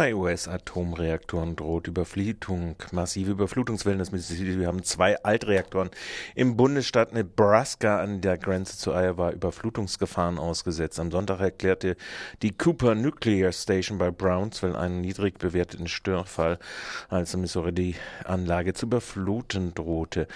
Zwei US-Atomreaktoren droht Überflutung, massive Überflutungswellen des Mississippi. Wir haben zwei Altreaktoren im Bundesstaat Nebraska an der Grenze zu Iowa Überflutungsgefahren ausgesetzt. Am Sonntag erklärte die Cooper Nuclear Station bei Brownsville einen niedrig bewerteten Störfall, als Missouri die Anlage zu überfluten drohte.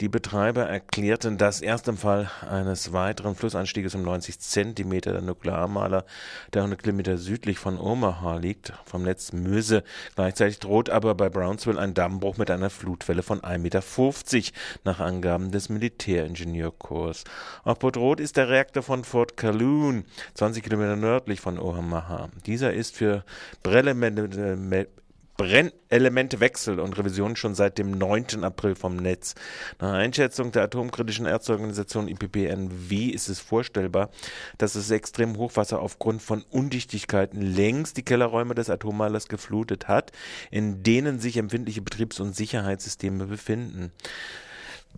Die Betreiber erklärten, dass erst im Fall eines weiteren Flussanstieges um 90 Zentimeter der Nuklearmaler, der 100 Kilometer südlich von Omaha liegt, vom Netz Möse. Gleichzeitig droht aber bei Brownsville ein Dammbruch mit einer Flutwelle von 1,50 Meter nach Angaben des Militäringenieurkorps. Auch bedroht ist der Reaktor von Fort Calhoun, 20 Kilometer nördlich von Omaha. Dieser ist für Brennelemente Brennelementewechsel und Revision schon seit dem 9. April vom Netz. Nach Einschätzung der atomkritischen Ärzteorganisation IPPNW ist es vorstellbar, dass das extrem Hochwasser aufgrund von Undichtigkeiten längst die Kellerräume des Atommalers geflutet hat, in denen sich empfindliche Betriebs- und Sicherheitssysteme befinden.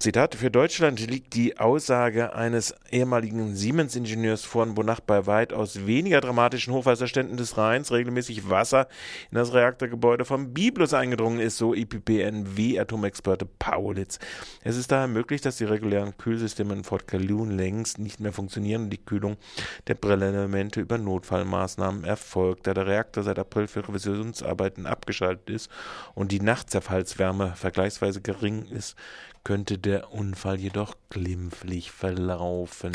Zitat, für Deutschland liegt die Aussage eines ehemaligen Siemens-Ingenieurs vor, wonach bei weitaus weniger dramatischen Hochwasserständen des Rheins regelmäßig Wasser in das Reaktorgebäude vom Biblos eingedrungen ist, so IPPNW-Atomexperte Paulitz. Es ist daher möglich, dass die regulären Kühlsysteme in Fort Calhoun längst nicht mehr funktionieren und die Kühlung der Brennelemente über Notfallmaßnahmen erfolgt, da der Reaktor seit April für Revisionsarbeiten abgeschaltet ist und die Nachtzerfallswärme vergleichsweise gering ist, könnte der Unfall jedoch glimpflich verlaufen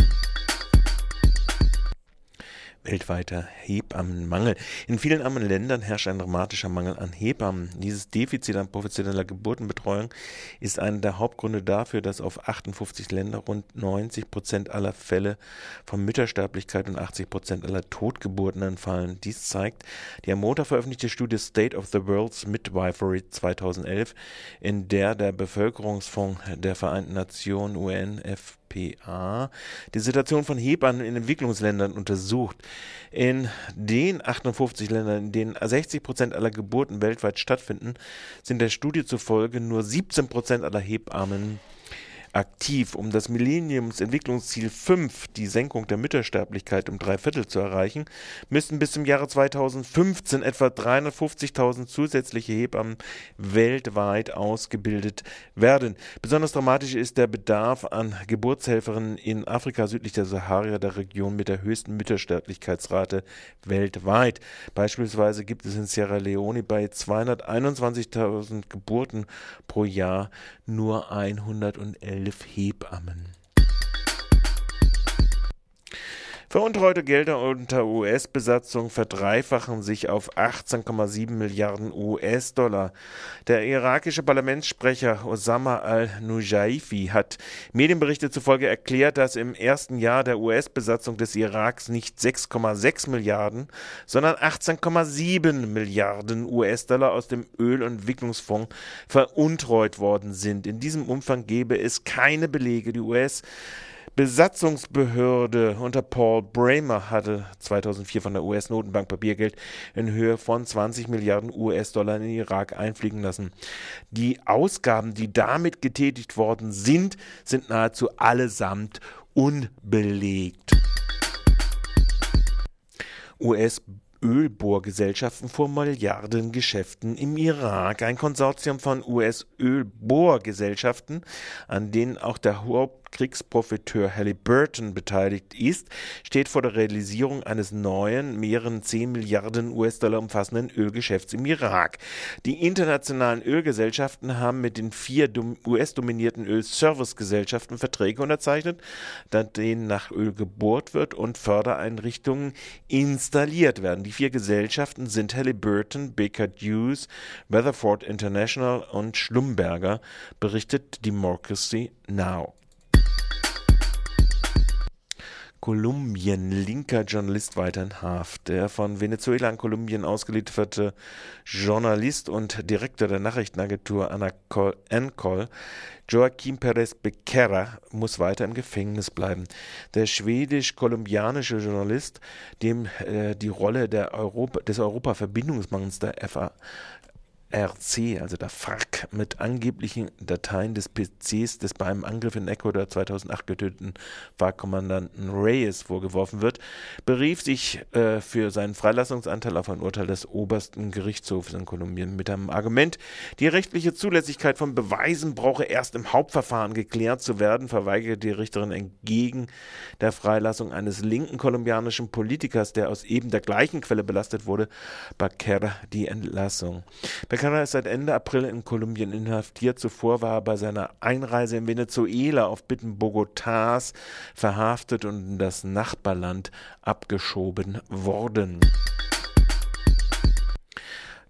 weltweiter Hebammenmangel. In vielen armen Ländern herrscht ein dramatischer Mangel an Hebammen. Dieses Defizit an professioneller Geburtenbetreuung ist einer der Hauptgründe dafür, dass auf 58 Länder rund 90 Prozent aller Fälle von Müttersterblichkeit und 80 Prozent aller Totgeburten anfallen. Dies zeigt die am Montag veröffentlichte Studie State of the World's Midwifery 2011, in der der Bevölkerungsfonds der Vereinten Nationen UNF PA die Situation von Hebammen in Entwicklungsländern untersucht. In den 58 Ländern, in denen 60 Prozent aller Geburten weltweit stattfinden, sind der Studie zufolge nur 17 Prozent aller Hebammen aktiv, um das Millenniumsentwicklungsziel 5, die Senkung der Müttersterblichkeit um drei Viertel zu erreichen, müssten bis zum Jahre 2015 etwa 350.000 zusätzliche Hebammen weltweit ausgebildet werden. Besonders dramatisch ist der Bedarf an Geburtshelferinnen in Afrika südlich der Sahara, der Region mit der höchsten Müttersterblichkeitsrate weltweit. Beispielsweise gibt es in Sierra Leone bei 221.000 Geburten pro Jahr nur 111 elf Hebammen. Veruntreute Gelder unter US-Besatzung verdreifachen sich auf 18,7 Milliarden US-Dollar. Der irakische Parlamentssprecher Osama al-Nujaifi hat Medienberichte zufolge erklärt, dass im ersten Jahr der US-Besatzung des Iraks nicht 6,6 Milliarden, sondern 18,7 Milliarden US-Dollar aus dem Öl- und Entwicklungsfonds veruntreut worden sind. In diesem Umfang gebe es keine Belege. Die US- Besatzungsbehörde unter Paul Bramer hatte 2004 von der US-Notenbank Papiergeld in Höhe von 20 Milliarden US-Dollar in den Irak einfliegen lassen. Die Ausgaben, die damit getätigt worden sind, sind nahezu allesamt unbelegt. US Ölbohrgesellschaften vor Milliardengeschäften im Irak. Ein Konsortium von US-Ölbohrgesellschaften, an denen auch der Kriegsprofiteur Halliburton beteiligt ist, steht vor der Realisierung eines neuen, mehreren 10 Milliarden US-Dollar umfassenden Ölgeschäfts im Irak. Die internationalen Ölgesellschaften haben mit den vier US-dominierten Ölservicegesellschaften Verträge unterzeichnet, da denen nach Öl gebohrt wird und Fördereinrichtungen installiert werden. Die vier Gesellschaften sind Halliburton, Baker Hughes, Weatherford International und Schlumberger, berichtet Democracy Now! Kolumbien linker Journalist weiter in Haft. Der von Venezuela an Kolumbien ausgelieferte Journalist und Direktor der Nachrichtenagentur Ancol, Joaquim Perez Becerra, muss weiter im Gefängnis bleiben. Der schwedisch-kolumbianische Journalist, dem äh, die Rolle Europa, des Europa-Verbindungsmangels der FA FARC, also der FARC, mit angeblichen Dateien des PCs des bei einem Angriff in Ecuador 2008 getöteten FARC-Kommandanten Reyes vorgeworfen wird, berief sich äh, für seinen Freilassungsanteil auf ein Urteil des obersten Gerichtshofs in Kolumbien mit einem Argument, die rechtliche Zulässigkeit von Beweisen brauche erst im Hauptverfahren geklärt zu werden, verweigerte die Richterin entgegen der Freilassung eines linken kolumbianischen Politikers, der aus eben der gleichen Quelle belastet wurde, Baquer die Entlassung. Becerra ist seit Ende April in Kolumbien inhaftiert. Zuvor war er bei seiner Einreise in Venezuela auf Bitten Bogotás verhaftet und in das Nachbarland abgeschoben worden.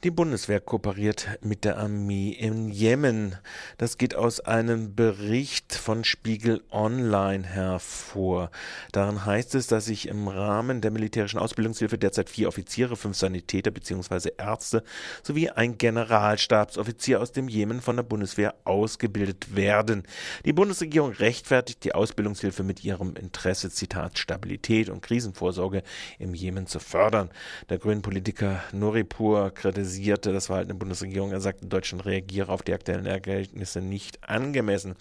Die Bundeswehr kooperiert mit der Armee im Jemen. Das geht aus einem Bericht von Spiegel Online hervor. Darin heißt es, dass sich im Rahmen der militärischen Ausbildungshilfe derzeit vier Offiziere, fünf Sanitäter bzw. Ärzte sowie ein Generalstabsoffizier aus dem Jemen von der Bundeswehr ausgebildet werden. Die Bundesregierung rechtfertigt die Ausbildungshilfe mit ihrem Interesse, Zitat, Stabilität und Krisenvorsorge im Jemen zu fördern. Der grünen Politiker Noripur kritisiert kritisierte das Verhalten der Bundesregierung. Er sagte, Deutschland reagiere auf die aktuellen Ergebnisse nicht angemessen.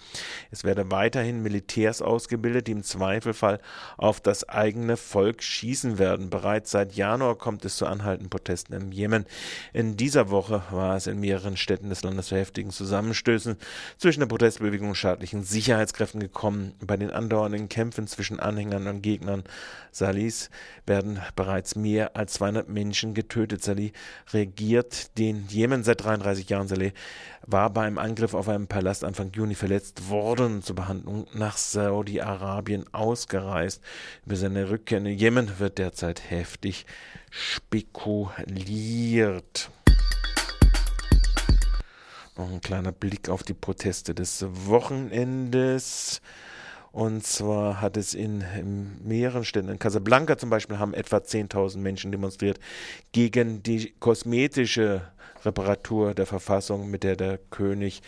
Es werde weiterhin Militärs ausgebildet, die im Zweifelfall auf das eigene Volk schießen werden. Bereits seit Januar kommt es zu anhaltenden Protesten im Jemen. In dieser Woche war es in mehreren Städten des Landes zu heftigen Zusammenstößen zwischen der Protestbewegung und staatlichen Sicherheitskräften gekommen. Bei den andauernden Kämpfen zwischen Anhängern und Gegnern Salis werden bereits mehr als 200 Menschen getötet. Salih regiert regiert den Jemen seit 33 Jahren. Saleh war beim Angriff auf einen Palast Anfang Juni verletzt worden, zur Behandlung nach Saudi-Arabien ausgereist. Über seine Rückkehr in den Jemen wird derzeit heftig spekuliert. Noch ein kleiner Blick auf die Proteste des Wochenendes. Und zwar hat es in, in mehreren Städten, in Casablanca zum Beispiel, haben etwa 10.000 Menschen demonstriert gegen die kosmetische Reparatur der Verfassung, mit der der König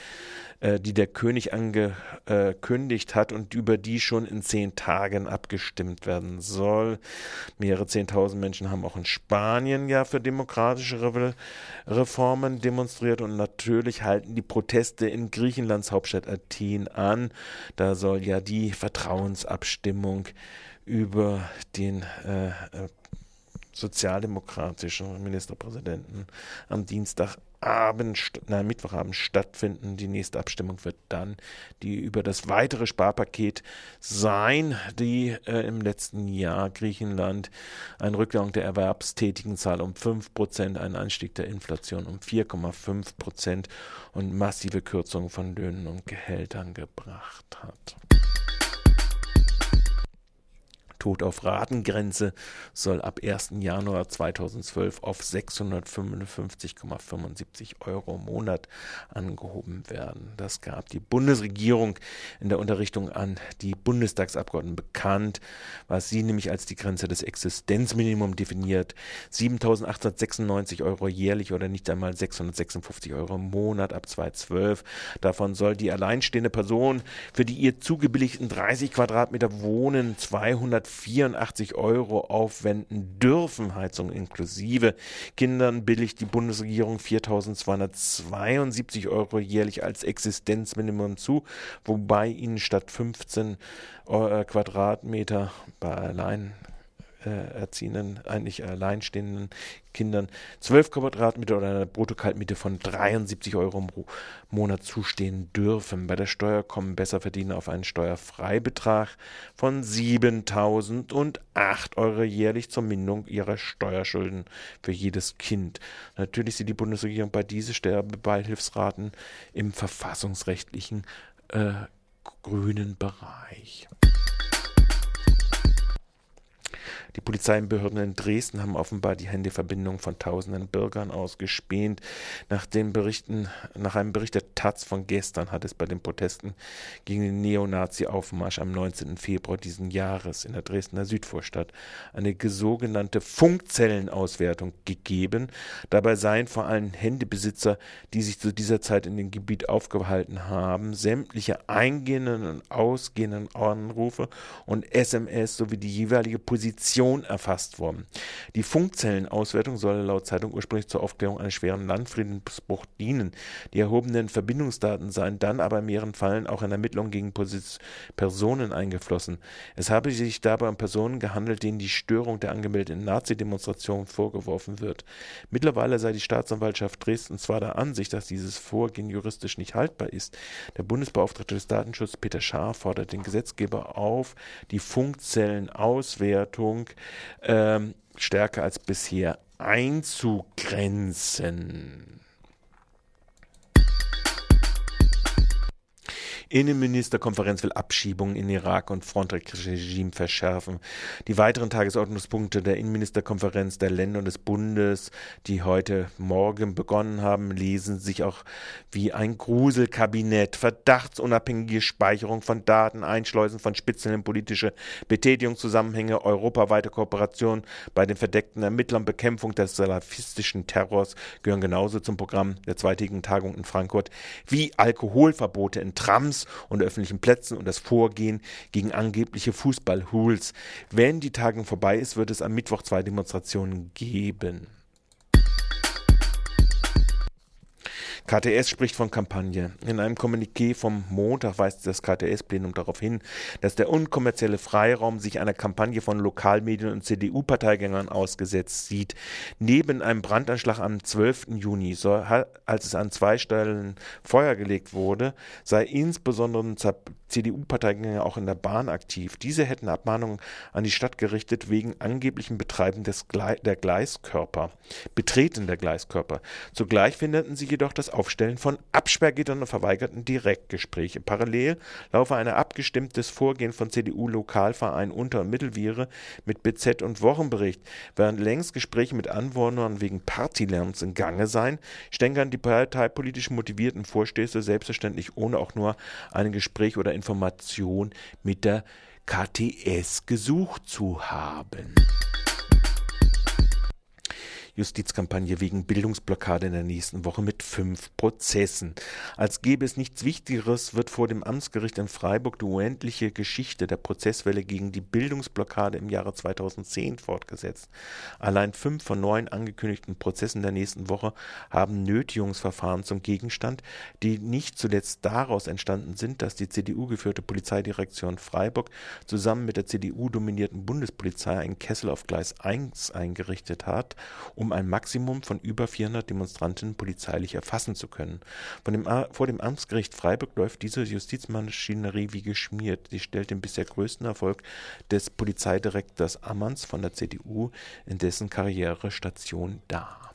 äh, die der König angekündigt hat und über die schon in zehn Tagen abgestimmt werden soll. Mehrere zehntausend Menschen haben auch in Spanien ja für demokratische Re Reformen demonstriert und natürlich halten die Proteste in Griechenlands Hauptstadt Athen an. Da soll ja die Vertrauensabstimmung über den äh, äh sozialdemokratischen Ministerpräsidenten am Dienstagabend, nein, Mittwochabend stattfinden. Die nächste Abstimmung wird dann die über das weitere Sparpaket sein, die äh, im letzten Jahr Griechenland ein Rückgang der erwerbstätigen Zahl um 5%, einen Anstieg der Inflation um 4,5% und massive Kürzungen von Löhnen und Gehältern gebracht hat. Tod auf Ratengrenze soll ab 1. Januar 2012 auf 655,75 Euro im Monat angehoben werden. Das gab die Bundesregierung in der Unterrichtung an die Bundestagsabgeordneten bekannt, was sie nämlich als die Grenze des Existenzminimums definiert. 7.896 Euro jährlich oder nicht einmal 656 Euro im Monat ab 2012. Davon soll die alleinstehende Person für die ihr zugebilligten 30 Quadratmeter Wohnen 200 84 Euro aufwenden dürfen, Heizung inklusive. Kindern billigt die Bundesregierung 4.272 Euro jährlich als Existenzminimum zu, wobei ihnen statt 15 äh, Quadratmeter bei allein äh, erziehenden, eigentlich alleinstehenden Kindern 12 Quadratmeter oder eine Bruttokaltmiete von 73 Euro im Monat zustehen dürfen. Bei der Steuer kommen Besserverdiener auf einen Steuerfreibetrag von 7.008 Euro jährlich zur Mindung ihrer Steuerschulden für jedes Kind. Natürlich sieht die Bundesregierung bei diesen Sterbebeihilfsraten im verfassungsrechtlichen äh, grünen Bereich. Die Polizeibehörden in Dresden haben offenbar die Handyverbindung von tausenden Bürgern ausgespäht. Nach, nach einem Bericht der Taz von gestern hat es bei den Protesten gegen den Neonazi-Aufmarsch am 19. Februar diesen Jahres in der Dresdner Südvorstadt eine sogenannte Funkzellenauswertung gegeben. Dabei seien vor allem Handybesitzer, die sich zu dieser Zeit in dem Gebiet aufgehalten haben, sämtliche eingehenden und ausgehenden Anrufe und SMS sowie die jeweilige Position Mission erfasst worden. Die Funkzellenauswertung soll laut Zeitung ursprünglich zur Aufklärung eines schweren Landfriedensbruchs dienen. Die erhobenen Verbindungsdaten seien dann aber in mehreren Fällen auch in Ermittlungen gegen Personen eingeflossen. Es habe sich dabei um Personen gehandelt, denen die Störung der angemeldeten Nazi-Demonstration vorgeworfen wird. Mittlerweile sei die Staatsanwaltschaft Dresden zwar der Ansicht, dass dieses Vorgehen juristisch nicht haltbar ist. Der Bundesbeauftragte des Datenschutzes Peter Schaar fordert den Gesetzgeber auf, die Funkzellenauswertung ähm, stärker als bisher einzugrenzen. Innenministerkonferenz will Abschiebungen in Irak und Frontregime verschärfen. Die weiteren Tagesordnungspunkte der Innenministerkonferenz der Länder und des Bundes, die heute Morgen begonnen haben, lesen sich auch wie ein Gruselkabinett. Verdachtsunabhängige Speicherung von Daten, Einschleusen von Spitzeln in politische Betätigungszusammenhänge, europaweite Kooperation bei den verdeckten Ermittlern, Bekämpfung des salafistischen Terrors gehören genauso zum Programm der zweitägigen Tagung in Frankfurt wie Alkoholverbote in Trams und öffentlichen Plätzen und das Vorgehen gegen angebliche Fußballhools. Wenn die Tagung vorbei ist, wird es am Mittwoch zwei Demonstrationen geben. KTS spricht von Kampagne. In einem Kommuniqué vom Montag weist das KTS-Plenum darauf hin, dass der unkommerzielle Freiraum sich einer Kampagne von Lokalmedien und CDU-Parteigängern ausgesetzt sieht. Neben einem Brandanschlag am 12. Juni, als es an zwei Stellen Feuer gelegt wurde, sei insbesondere CDU-Parteigänger auch in der Bahn aktiv. Diese hätten Abmahnungen an die Stadt gerichtet wegen angeblichen Betreiben des Gle der Gleiskörper, Betreten der Gleiskörper. Zugleich finderten sie jedoch das Aufstellen von Absperrgittern und verweigerten Direktgespräche. Parallel laufe ein abgestimmtes Vorgehen von CDU-Lokalverein Unter- und Mittelviere mit BZ und Wochenbericht. Während längst Gespräche mit Anwohnern wegen Partylärms in Gange seien, stänkern die parteipolitisch motivierten Vorstöße selbstverständlich ohne auch nur ein Gespräch oder Information mit der KTS gesucht zu haben. Justizkampagne wegen Bildungsblockade in der nächsten Woche mit fünf Prozessen. Als gäbe es nichts Wichtigeres, wird vor dem Amtsgericht in Freiburg die unendliche Geschichte der Prozesswelle gegen die Bildungsblockade im Jahre 2010 fortgesetzt. Allein fünf von neun angekündigten Prozessen der nächsten Woche haben Nötigungsverfahren zum Gegenstand, die nicht zuletzt daraus entstanden sind, dass die CDU-geführte Polizeidirektion Freiburg zusammen mit der CDU-dominierten Bundespolizei einen Kessel auf Gleis 1 eingerichtet hat, um um ein Maximum von über 400 Demonstranten polizeilich erfassen zu können. Dem, vor dem Amtsgericht Freiburg läuft diese Justizmaschinerie wie geschmiert. Sie stellt den bisher größten Erfolg des Polizeidirektors Ammanns von der CDU in dessen Karrierestation dar.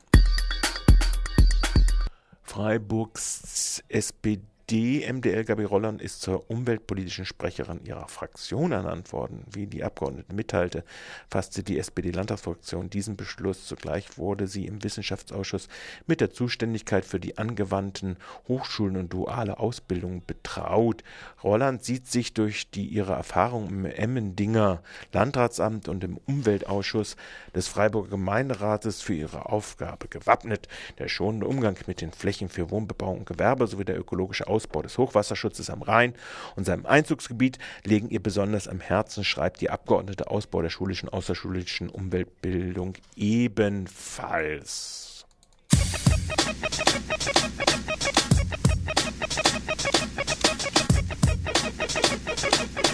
Freiburgs SPD die MDL Gabi Rollern ist zur umweltpolitischen Sprecherin ihrer Fraktion ernannt worden. Wie die Abgeordnete mitteilte, fasste die SPD-Landtagsfraktion diesen Beschluss. Zugleich wurde sie im Wissenschaftsausschuss mit der Zuständigkeit für die angewandten Hochschulen und duale Ausbildung betraut. Rolland sieht sich durch die ihre Erfahrung im Emmendinger Landratsamt und im Umweltausschuss des Freiburger Gemeinderates für ihre Aufgabe gewappnet. Der schonende Umgang mit den Flächen für Wohnbebauung und Gewerbe sowie der ökologische Ausbau des Hochwasserschutzes am Rhein und seinem Einzugsgebiet legen ihr besonders am Herzen, schreibt die Abgeordnete Ausbau der schulischen, außerschulischen Umweltbildung ebenfalls.